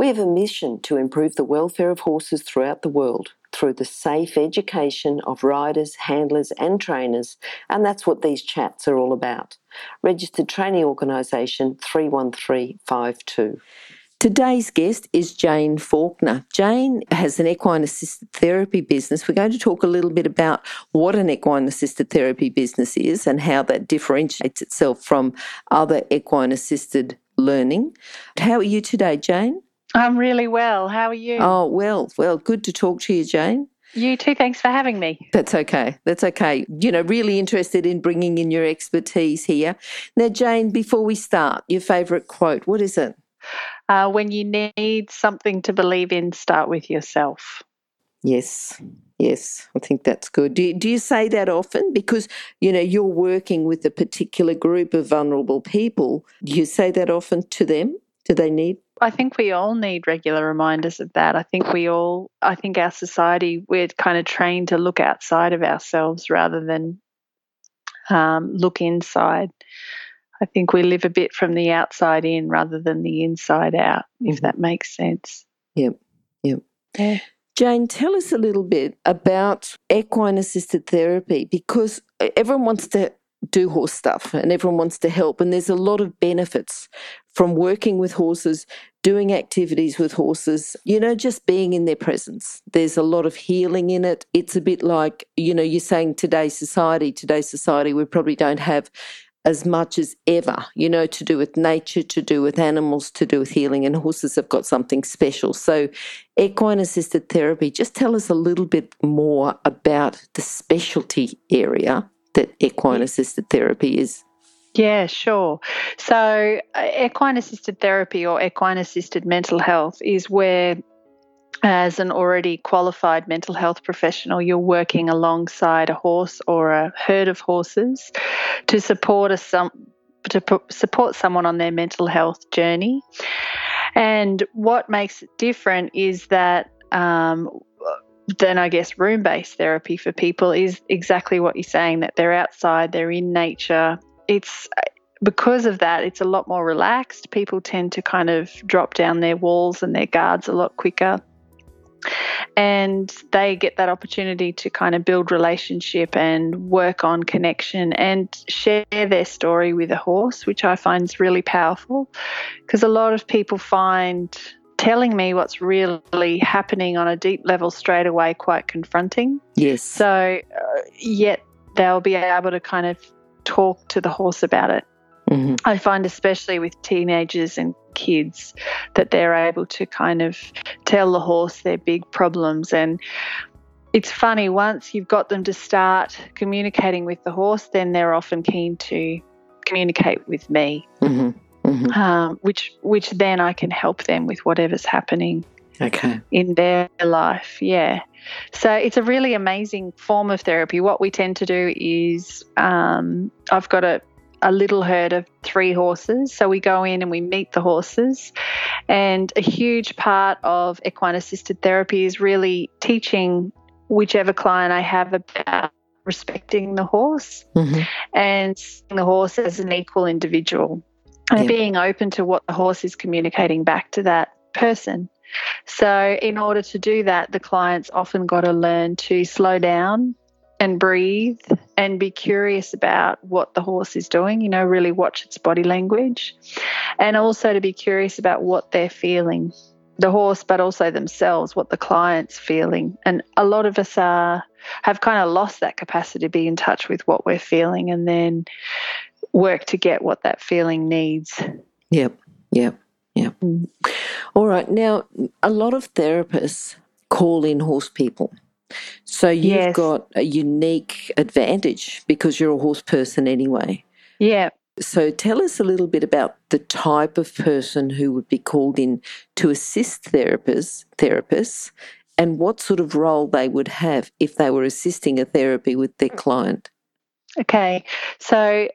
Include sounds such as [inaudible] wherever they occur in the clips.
We have a mission to improve the welfare of horses throughout the world through the safe education of riders, handlers, and trainers, and that's what these chats are all about. Registered Training Organisation 31352. Today's guest is Jane Faulkner. Jane has an equine assisted therapy business. We're going to talk a little bit about what an equine assisted therapy business is and how that differentiates itself from other equine assisted learning. How are you today, Jane? I'm really well. How are you? Oh, well, well, good to talk to you, Jane. You too. Thanks for having me. That's okay. That's okay. You know, really interested in bringing in your expertise here. Now, Jane, before we start, your favourite quote, what is it? Uh, when you need something to believe in, start with yourself. Yes, yes, I think that's good. Do you, do you say that often? Because, you know, you're working with a particular group of vulnerable people. Do you say that often to them? Do they need? I think we all need regular reminders of that. I think we all, I think our society, we're kind of trained to look outside of ourselves rather than um, look inside. I think we live a bit from the outside in rather than the inside out, if mm-hmm. that makes sense. Yep, yep. Yeah. Jane, tell us a little bit about equine assisted therapy because everyone wants to do horse stuff and everyone wants to help. And there's a lot of benefits from working with horses, doing activities with horses, you know, just being in their presence. There's a lot of healing in it. It's a bit like, you know, you're saying today's society, today's society, we probably don't have as much as ever, you know, to do with nature, to do with animals, to do with healing, and horses have got something special. So, equine assisted therapy, just tell us a little bit more about the specialty area that equine assisted therapy is. Yeah, sure. So, uh, equine assisted therapy or equine assisted mental health is where as an already qualified mental health professional, you're working alongside a horse or a herd of horses to support a some to support someone on their mental health journey. And what makes it different is that um, then I guess room based therapy for people is exactly what you're saying that they're outside, they're in nature. It's because of that, it's a lot more relaxed. People tend to kind of drop down their walls and their guards a lot quicker and they get that opportunity to kind of build relationship and work on connection and share their story with a horse which i find is really powerful because a lot of people find telling me what's really happening on a deep level straight away quite confronting yes so uh, yet they'll be able to kind of talk to the horse about it Mm-hmm. I find, especially with teenagers and kids, that they're able to kind of tell the horse their big problems. And it's funny, once you've got them to start communicating with the horse, then they're often keen to communicate with me. Mm-hmm. Mm-hmm. Um, which which then I can help them with whatever's happening okay. in their life. Yeah. So it's a really amazing form of therapy. What we tend to do is um, I've got a a little herd of three horses. So we go in and we meet the horses. And a huge part of equine assisted therapy is really teaching whichever client I have about respecting the horse mm-hmm. and seeing the horse as an equal individual and being open to what the horse is communicating back to that person. So, in order to do that, the client's often got to learn to slow down and breathe and be curious about what the horse is doing, you know, really watch its body language. And also to be curious about what they're feeling, the horse, but also themselves, what the client's feeling. And a lot of us are have kind of lost that capacity to be in touch with what we're feeling and then work to get what that feeling needs. Yep, yep, yep. Mm. All right. Now, a lot of therapists call in horse people so you've yes. got a unique advantage because you're a horse person anyway. Yeah. So tell us a little bit about the type of person who would be called in to assist therapists, therapists, and what sort of role they would have if they were assisting a therapy with their client. Okay, so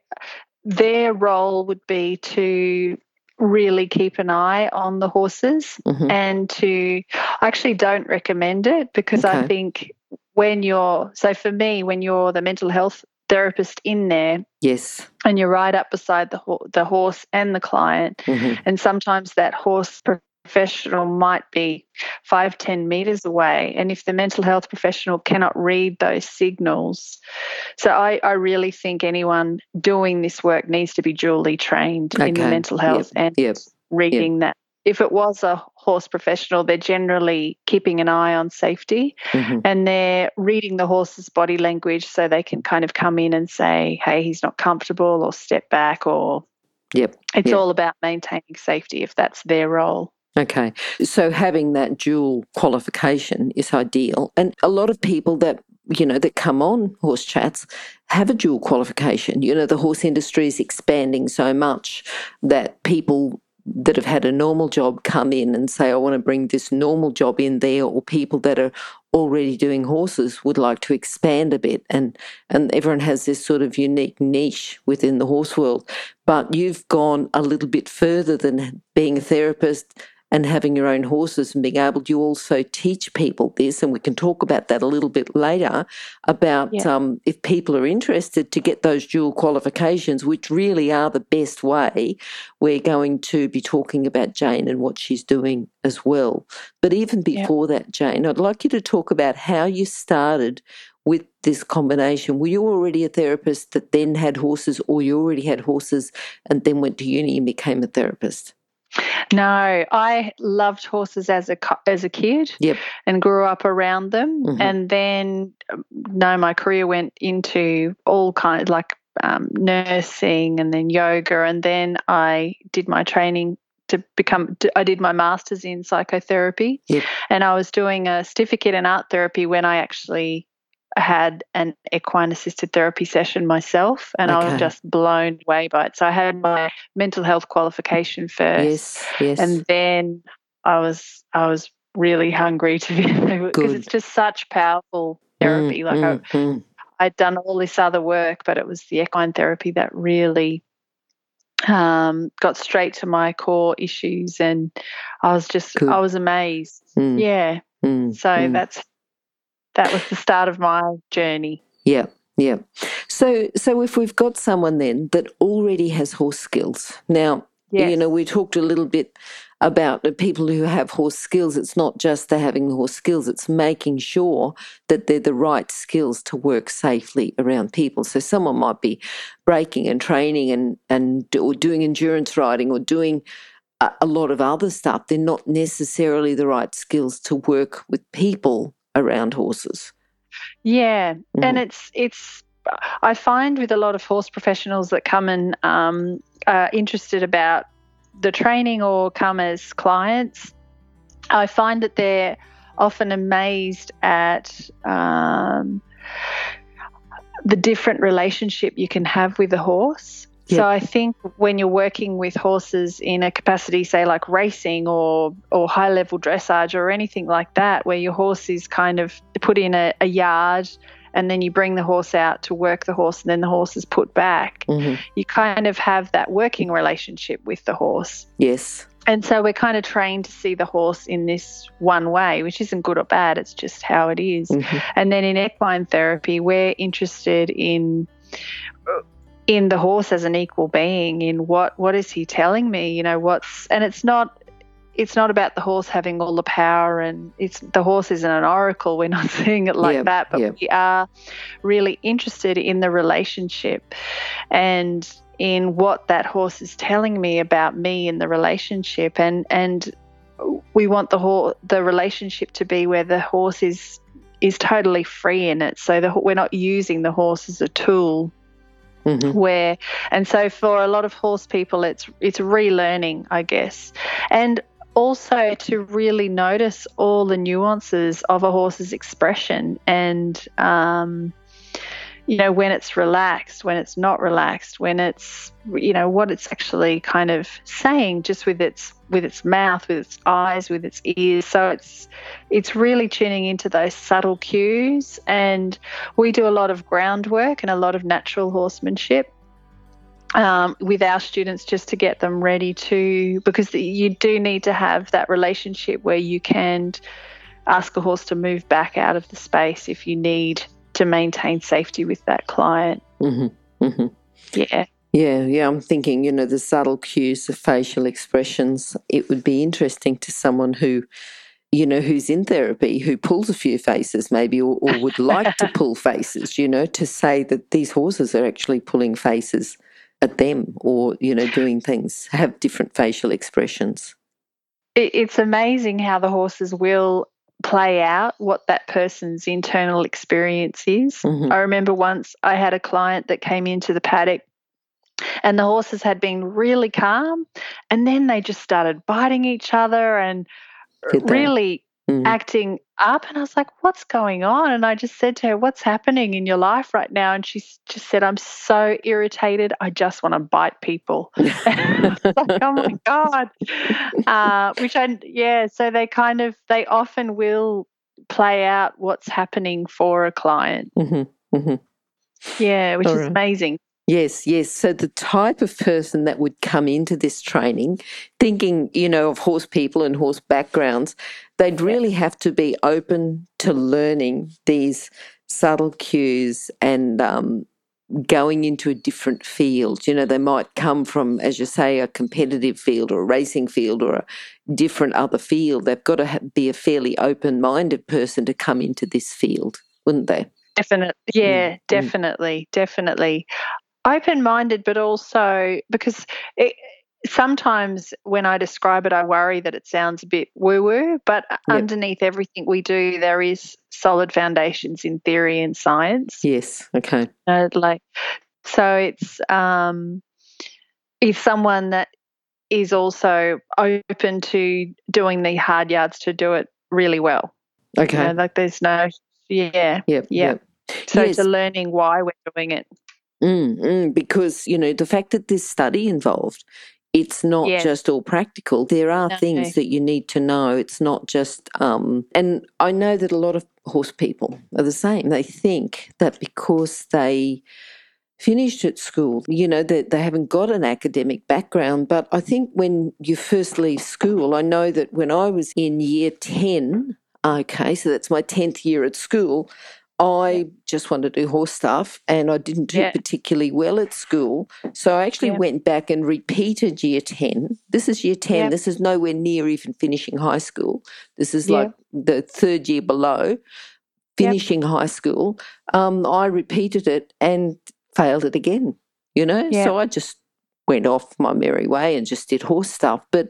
their role would be to really keep an eye on the horses mm-hmm. and to I actually don't recommend it because okay. I think when you're so for me when you're the mental health therapist in there yes and you're right up beside the the horse and the client mm-hmm. and sometimes that horse professional might be five ten meters away and if the mental health professional cannot read those signals so i, I really think anyone doing this work needs to be dually trained okay. in mental health yep. and yep. reading yep. that if it was a horse professional, they're generally keeping an eye on safety mm-hmm. and they're reading the horse's body language so they can kind of come in and say, hey, he's not comfortable or step back or. Yep. It's yep. all about maintaining safety if that's their role. Okay. So having that dual qualification is ideal. And a lot of people that you know, that come on horse chats have a dual qualification. You know, the horse industry is expanding so much that people that have had a normal job come in and say, I want to bring this normal job in there, or people that are already doing horses would like to expand a bit. And, and everyone has this sort of unique niche within the horse world. But you've gone a little bit further than being a therapist and having your own horses and being able to also teach people this. And we can talk about that a little bit later about yeah. um, if people are interested to get those dual qualifications, which really are the best way. We're going to be talking about Jane and what she's doing as well. But even before yeah. that, Jane, I'd like you to talk about how you started with this combination? Were you already a therapist that then had horses, or you already had horses and then went to uni and became a therapist? No, I loved horses as a as a kid. Yep. And grew up around them, mm-hmm. and then um, no, my career went into all kind of like um, nursing, and then yoga, and then I did my training to become I did my masters in psychotherapy yep. and I was doing a certificate in art therapy when I actually had an equine assisted therapy session myself and okay. I was just blown away by it. So I had my mental health qualification first. Yes, yes. And then I was I was really hungry to be [laughs] because it's just such powerful therapy. Mm, like mm, I, mm. I'd done all this other work, but it was the equine therapy that really um, got straight to my core issues, and I was just Good. I was amazed. Mm. Yeah. Mm, so mm. that's that was the start of my journey. Yeah. Yeah. So so if we've got someone then that already has horse skills. Now, yes. you know, we talked a little bit about the people who have horse skills. It's not just the having the horse skills, it's making sure that they're the right skills to work safely around people. So someone might be breaking and training and, and or doing endurance riding or doing a, a lot of other stuff. They're not necessarily the right skills to work with people around horses. Yeah, mm. and it's it's I find with a lot of horse professionals that come and um, are interested about the training or come as clients, I find that they're often amazed at um, the different relationship you can have with a horse. So I think when you're working with horses in a capacity, say like racing or or high level dressage or anything like that, where your horse is kind of put in a, a yard and then you bring the horse out to work the horse and then the horse is put back, mm-hmm. you kind of have that working relationship with the horse. Yes. And so we're kind of trained to see the horse in this one way, which isn't good or bad, it's just how it is. Mm-hmm. And then in equine therapy, we're interested in in the horse as an equal being in what what is he telling me you know what's and it's not it's not about the horse having all the power and it's the horse isn't an oracle. We're not [laughs] seeing it like that but we are really interested in the relationship and in what that horse is telling me about me in the relationship. And and we want the horse the relationship to be where the horse is is totally free in it. So the, we're not using the horse as a tool Mm-hmm. where and so for a lot of horse people it's it's relearning i guess and also to really notice all the nuances of a horse's expression and um, you know, when it's relaxed, when it's not relaxed, when it's, you know, what it's actually kind of saying just with its with its mouth, with its eyes, with its ears. So it's it's really tuning into those subtle cues. And we do a lot of groundwork and a lot of natural horsemanship. Um, with our students just to get them ready to because you do need to have that relationship where you can ask a horse to move back out of the space if you need to maintain safety with that client. Mm-hmm. Mm-hmm. Yeah. Yeah, yeah, I'm thinking, you know, the subtle cues, the facial expressions. It would be interesting to someone who, you know, who's in therapy, who pulls a few faces maybe, or, or would like to [laughs] pull faces, you know, to say that these horses are actually pulling faces at them or, you know, doing things, have different facial expressions. It's amazing how the horses will play out what that person's internal experience is. Mm-hmm. I remember once I had a client that came into the paddock and the horses had been really calm and then they just started biting each other and really mm. acting up and I was like what's going on and I just said to her what's happening in your life right now and she just said I'm so irritated I just want to bite people [laughs] [laughs] like, oh my god uh, which I yeah so they kind of they often will play out what's happening for a client mm-hmm. Mm-hmm. yeah which All is right. amazing Yes, yes. So the type of person that would come into this training, thinking, you know, of horse people and horse backgrounds, they'd really have to be open to learning these subtle cues and um, going into a different field. You know, they might come from, as you say, a competitive field or a racing field or a different other field. They've got to be a fairly open minded person to come into this field, wouldn't they? Definitely. Yeah, mm. definitely. Definitely open minded, but also because it, sometimes when I describe it, I worry that it sounds a bit woo woo, but yep. underneath everything we do, there is solid foundations in theory and science. Yes. Okay. Uh, like, so it's um, if someone that is also open to doing the hard yards to do it really well. Okay. You know, like there's no, yeah. Yep. Yep. So yes. it's learning why we're doing it. Mm, mm, because, you know, the fact that this study involved, it's not yes. just all practical. There are no, things that you need to know. It's not just, um, and I know that a lot of horse people are the same. They think that because they finished at school, you know, that they, they haven't got an academic background. But I think when you first leave school, I know that when I was in year 10, okay, so that's my 10th year at school, I just wanted to do horse stuff and I didn't do yeah. particularly well at school. So I actually yeah. went back and repeated year 10. This is year 10. Yeah. This is nowhere near even finishing high school. This is like the third year below finishing high school. Um, I repeated it and failed it again, you know? So I just went off my merry way and just did horse stuff. But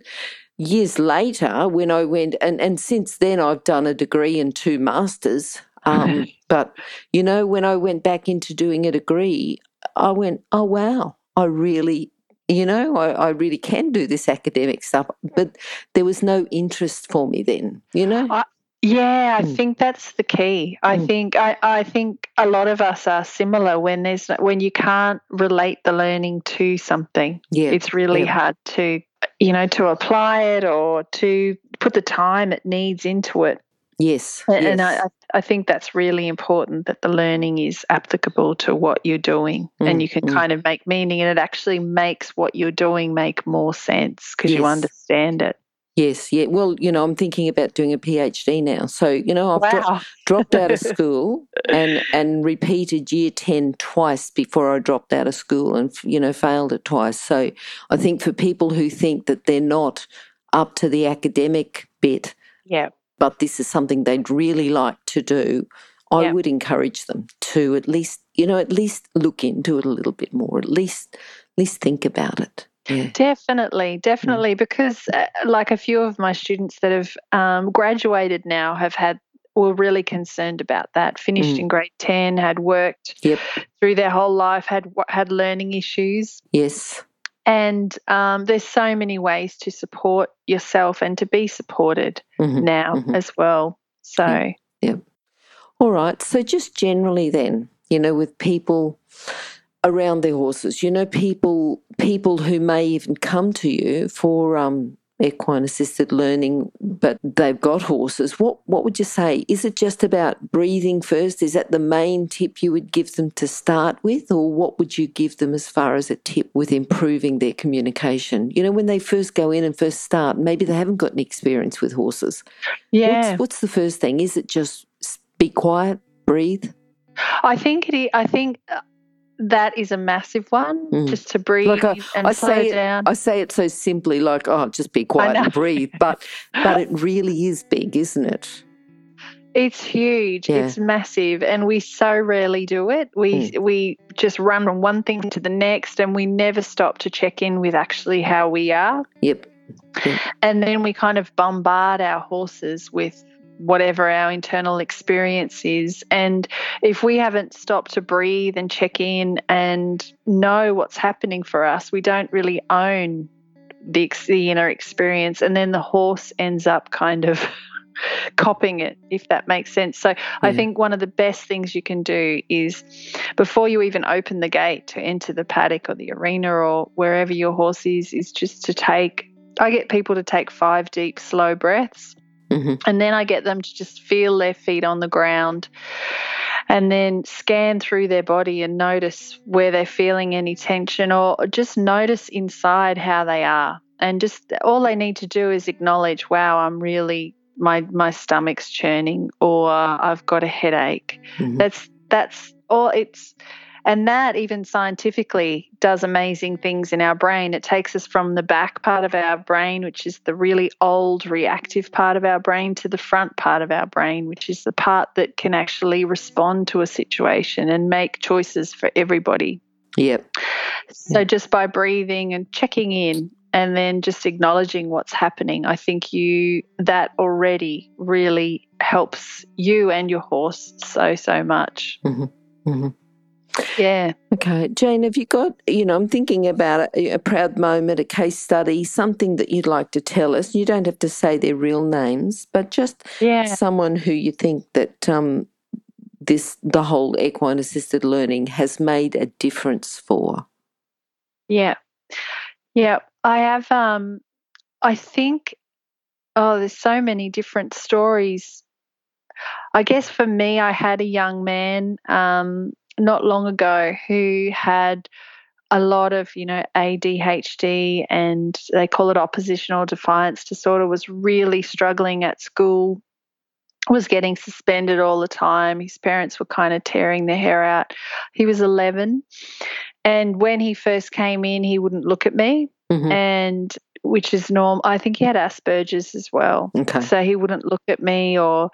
years later, when I went, and, and since then I've done a degree and two masters. Um, but, you know, when I went back into doing a degree, I went, oh, wow, I really, you know, I, I really can do this academic stuff. But there was no interest for me then, you know? I, yeah, I mm. think that's the key. I mm. think I, I think a lot of us are similar when there's when you can't relate the learning to something. Yeah, it's really yeah. hard to you know to apply it or to put the time it needs into it. Yes. And, yes. I, I think that's really important that the learning is applicable to what you're doing mm, and you can mm. kind of make meaning and it actually makes what you're doing make more sense because yes. you understand it. Yes, yeah. Well, you know, I'm thinking about doing a PhD now. So, you know, I've wow. dro- dropped out of [laughs] school and and repeated year 10 twice before I dropped out of school and you know, failed it twice. So, I think for people who think that they're not up to the academic bit, yeah but this is something they'd really like to do, I yeah. would encourage them to at least, you know, at least look into it a little bit more, at least, at least think about it. Yeah. Definitely, definitely, mm. because uh, like a few of my students that have um, graduated now have had were really concerned about that. Finished mm. in grade ten, had worked yep. through their whole life, had had learning issues. Yes, and um, there's so many ways to support yourself and to be supported mm-hmm, now mm-hmm. as well. So, yeah. All right. So, just generally, then, you know, with people around their horses. You know, people people who may even come to you for um, equine assisted learning, but they've got horses. What what would you say? Is it just about breathing first? Is that the main tip you would give them to start with, or what would you give them as far as a tip with improving their communication? You know, when they first go in and first start, maybe they haven't got any experience with horses. Yeah. What's, what's the first thing? Is it just be quiet, breathe? I think it. I think uh, that is a massive one. Mm. Just to breathe Like I, and I slow say, it, down. I say it so simply, like oh, just be quiet and breathe. But but it really is big, isn't it? It's huge. Yeah. It's massive, and we so rarely do it. We Hmm. we just run from one thing to the next, and we never stop to check in with actually how we are. Yep. And then we kind of bombard our horses with whatever our internal experience is. And if we haven't stopped to breathe and check in and know what's happening for us, we don't really own the, the inner experience. And then the horse ends up kind of [laughs] copying it, if that makes sense. So I think one of the best things you can do is before you even open the gate to enter the paddock or the arena or wherever your horse is, is just to take. I get people to take five deep, slow breaths. Hmm And then I get them to just feel their feet on the ground and then scan through their body and notice where they're feeling any tension or just notice inside how they are. And just all they need to do is acknowledge, wow, I'm really my my stomach's churning or I've got a headache. hmm That's that's all it's and that even scientifically does amazing things in our brain. It takes us from the back part of our brain, which is the really old reactive part of our brain, to the front part of our brain, which is the part that can actually respond to a situation and make choices for everybody. Yep. So just by breathing and checking in and then just acknowledging what's happening, I think you that already really helps you and your horse so so much. hmm Yeah. Okay, Jane, have you got, you know, I'm thinking about a, a proud moment, a case study, something that you'd like to tell us. You don't have to say their real names, but just Yeah. someone who you think that um, this, the whole equine assisted learning has made a difference for. Yeah. Yeah. I have um I think oh there's so many different stories. I guess for me I had a young man um not long ago who had a lot of, you know, ADHD and they call it oppositional defiance disorder was really struggling at school was getting suspended all the time. His parents were kind of tearing their hair out. He was 11 and when he first came in he wouldn't look at me Mhm. and which is normal. I think he had Asperger's as well. Okay. So he wouldn't look at me or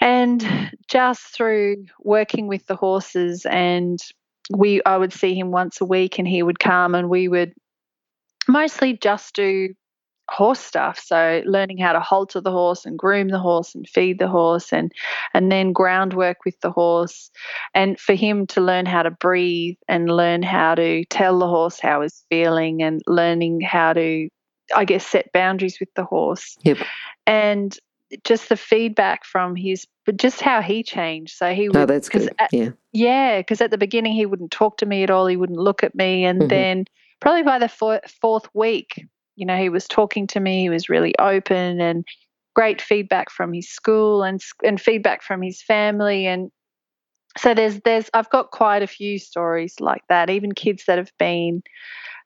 and just through working with the horses and we I would see him once a week and he would come and we would mostly just do horse stuff. So learning how to halter the horse and groom the horse and feed the horse and and then groundwork with the horse. And for him to learn how to breathe and learn how to tell the horse how he's feeling and learning how to i guess set boundaries with the horse. Yep. and just the feedback from his but just how he changed so he Oh, would that's 'cause good. at- yeah. yeah, because at the beginning he wouldn't talk to me at all. He wouldn't look at me, and Mhm. then probably by the four, fourth week, you know, he was talking to me. He was really open and great feedback from his school and and feedback from his family. And so there's there's I've got quite a few stories like that. Even kids that have been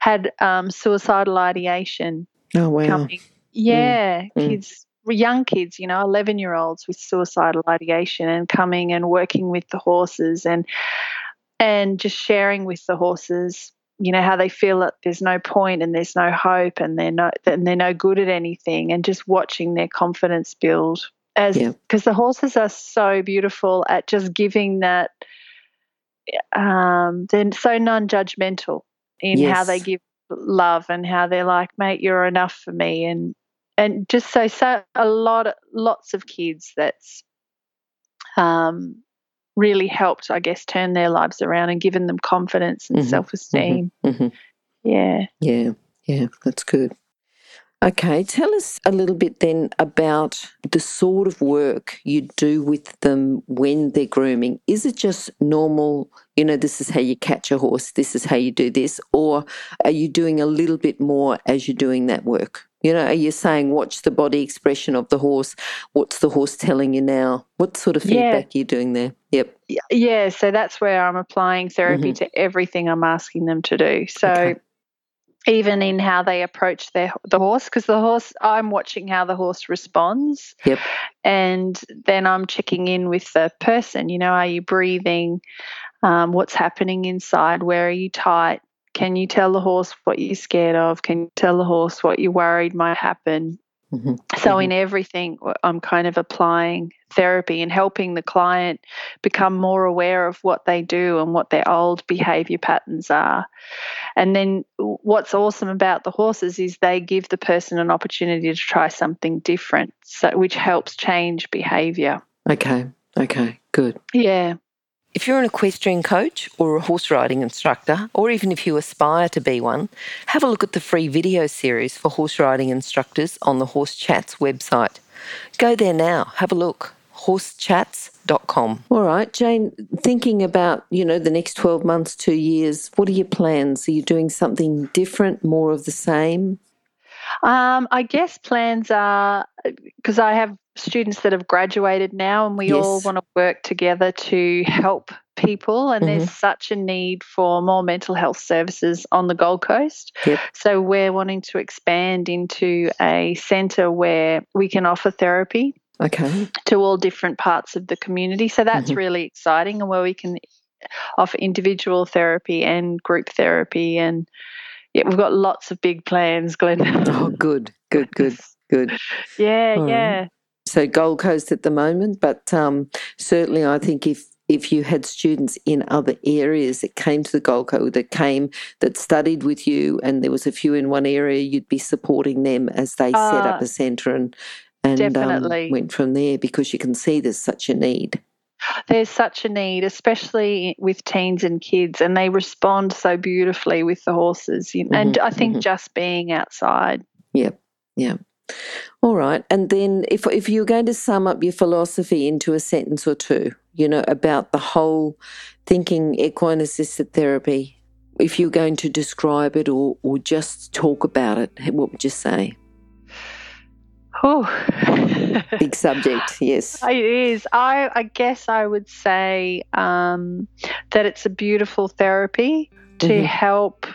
had um, suicidal ideation Oh, wow. coming. Yeah, Mm. kids, young kids, you know, 11 year olds with suicidal ideation and coming and working with the horses and and just sharing with the horses, you know, how they feel that there's no point and there's no hope and they're no and they're no good at anything and just watching their confidence build as Yeah. because the horses are so beautiful at just giving that um they're so non-judgmental in how they give love and how they're like mate you're enough for me and and just so so a lot lots of kids that's um really helped i guess turn their lives around and given them confidence and Mhm, self-esteem hmm yeah Yeah. Yeah. That's good. Okay, tell us a little bit then about the sort of work you do with them when they're grooming. Is it just normal, you know, this is how you catch a horse, this is how you do this, or are you doing a little bit more as you're doing that work? You know, are you saying watch the body expression of the horse? What's the horse telling you now? What sort of feedback yeah. are you doing there? Yep. Yeah, so that's where I'm applying therapy mm-hmm. to everything I'm asking them to do. So okay. even in how they approach their the horse, because the horse I'm watching how the horse responds. Yep. And then I'm checking in with the person. You know, are you breathing? Um, what's happening inside? Where are you tight? Can you tell the horse what you're scared of? Can you tell the horse what you're worried might happen? Mm-hmm. So, mm-hmm. in everything, I'm kind of applying therapy and helping the client become more aware of what they do and what their old behavior patterns are. And then, what's awesome about the horses is they give the person an opportunity to try something different, so, which helps change behavior. Okay. Okay. Good. Yeah. If you're an equestrian coach or a horse riding instructor, or even if you aspire to be one, have a look at the free video series for horse riding instructors on the Horse Chats website. Go there now, have a look. horsechats.com. All right, Jane, thinking about, you know, the next 12 months, 2 years, what are your plans? Are you doing something different, more of the same? Um, I guess plans are because I have students that have graduated now, and we yes. all want to work together to help people. And mm-hmm. there's such a need for more mental health services on the Gold Coast. Yep. So we're wanting to expand into a centre where we can offer therapy. Okay. To all different parts of the community. So that's mm-hmm. really exciting, and where we can offer individual therapy and group therapy and yeah, we've got lots of big plans, Glenys. oh, good, good, good, good. [laughs] yeah, yeah. So Gold Coast at the moment, but um, certainly I think if if you had students in other areas that came to the Gold Coast, that came, that studied with you, and there was a few in one area, you'd be supporting them as they uh, set up ah, a centre and and um, went from there because you can see there's such a need. There's such a need, especially with teens and kids, and they respond so beautifully with the horses. Mm-hmm, and I think mm-hmm. just being outside. Yep, yeah. All right. And then if if you're going to sum up your philosophy into a sentence or two, you know, about the whole thinking equine assisted therapy, if you're going to describe it or, or just talk about it, what would you say? Oh, [laughs] big subject. Yes, it is. I, I guess I would say um, that it's a beautiful therapy to mm-hmm. help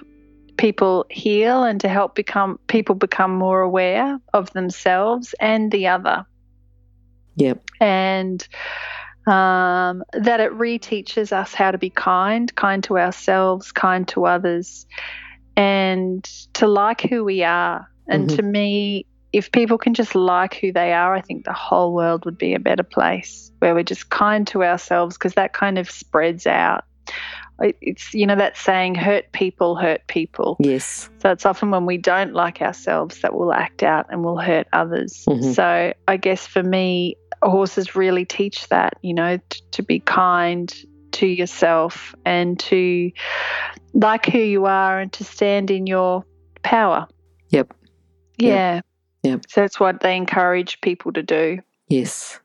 people heal and to help become people become more aware of themselves and the other. Yep. And um, that it reteaches us how to be kind, kind to ourselves, kind to others, and to like who we are. And mm-hmm. to me, if people can just like who they are, I think the whole world would be a better place where we're just kind to ourselves because that kind of spreads out. It's you know that saying hurt people hurt people. Yes. So it's often when we don't like ourselves that we'll act out and we'll hurt others. Mm-hmm. so i guess for me horses really teach that you know t- to be kind to yourself and to like who you are and to stand in your power. Yep. Yeah. yep. So that's what they encourage people to do. Yes.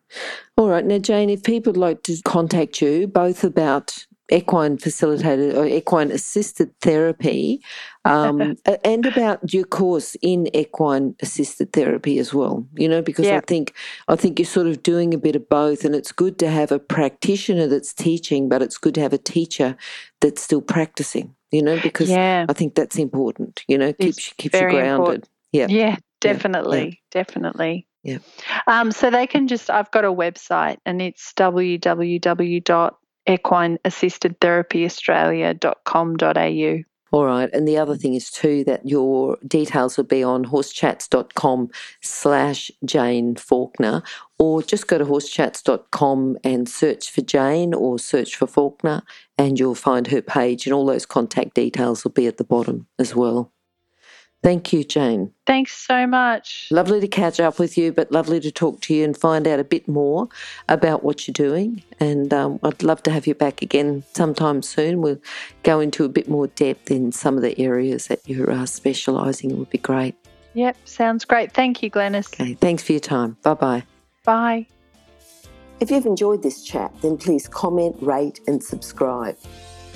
All right. Now jane if people would like to contact you both about equine facilitated or equine assisted therapy um, [laughs] and about your course in equine assisted therapy as well you know because yeah. i think i think you're sort of doing a bit of both and it's good to have a practitioner that's teaching but it's good to have a teacher that's still practicing you know because yeah. i think that's important you know keeps keeps you grounded. important. yeah. Yeah definitely yeah. definitely yeah. Um, so they can just, I've got a website and it's www equineassistedtherapyaustralia.com.au. All right. And the other thing is too that your details will be on horsechats.com slash Jane Faulkner or just go to horsechats.com and search for Jane or search for Faulkner and you'll find her page and all those contact details will be at the bottom as well. Thank you, Jane. Thanks so much. Lovely to catch up with you, but lovely to talk to you and find out a bit more about what you're doing. And um, I'd love to have you back again sometime soon. We'll go into a bit more depth in some of the areas that you're uh, specialising. It would be great. Yep, sounds great. Thank you, Glenys. Okay, thanks for your time. Bye bye. Bye. If you've enjoyed this chat, then please comment, rate, and subscribe.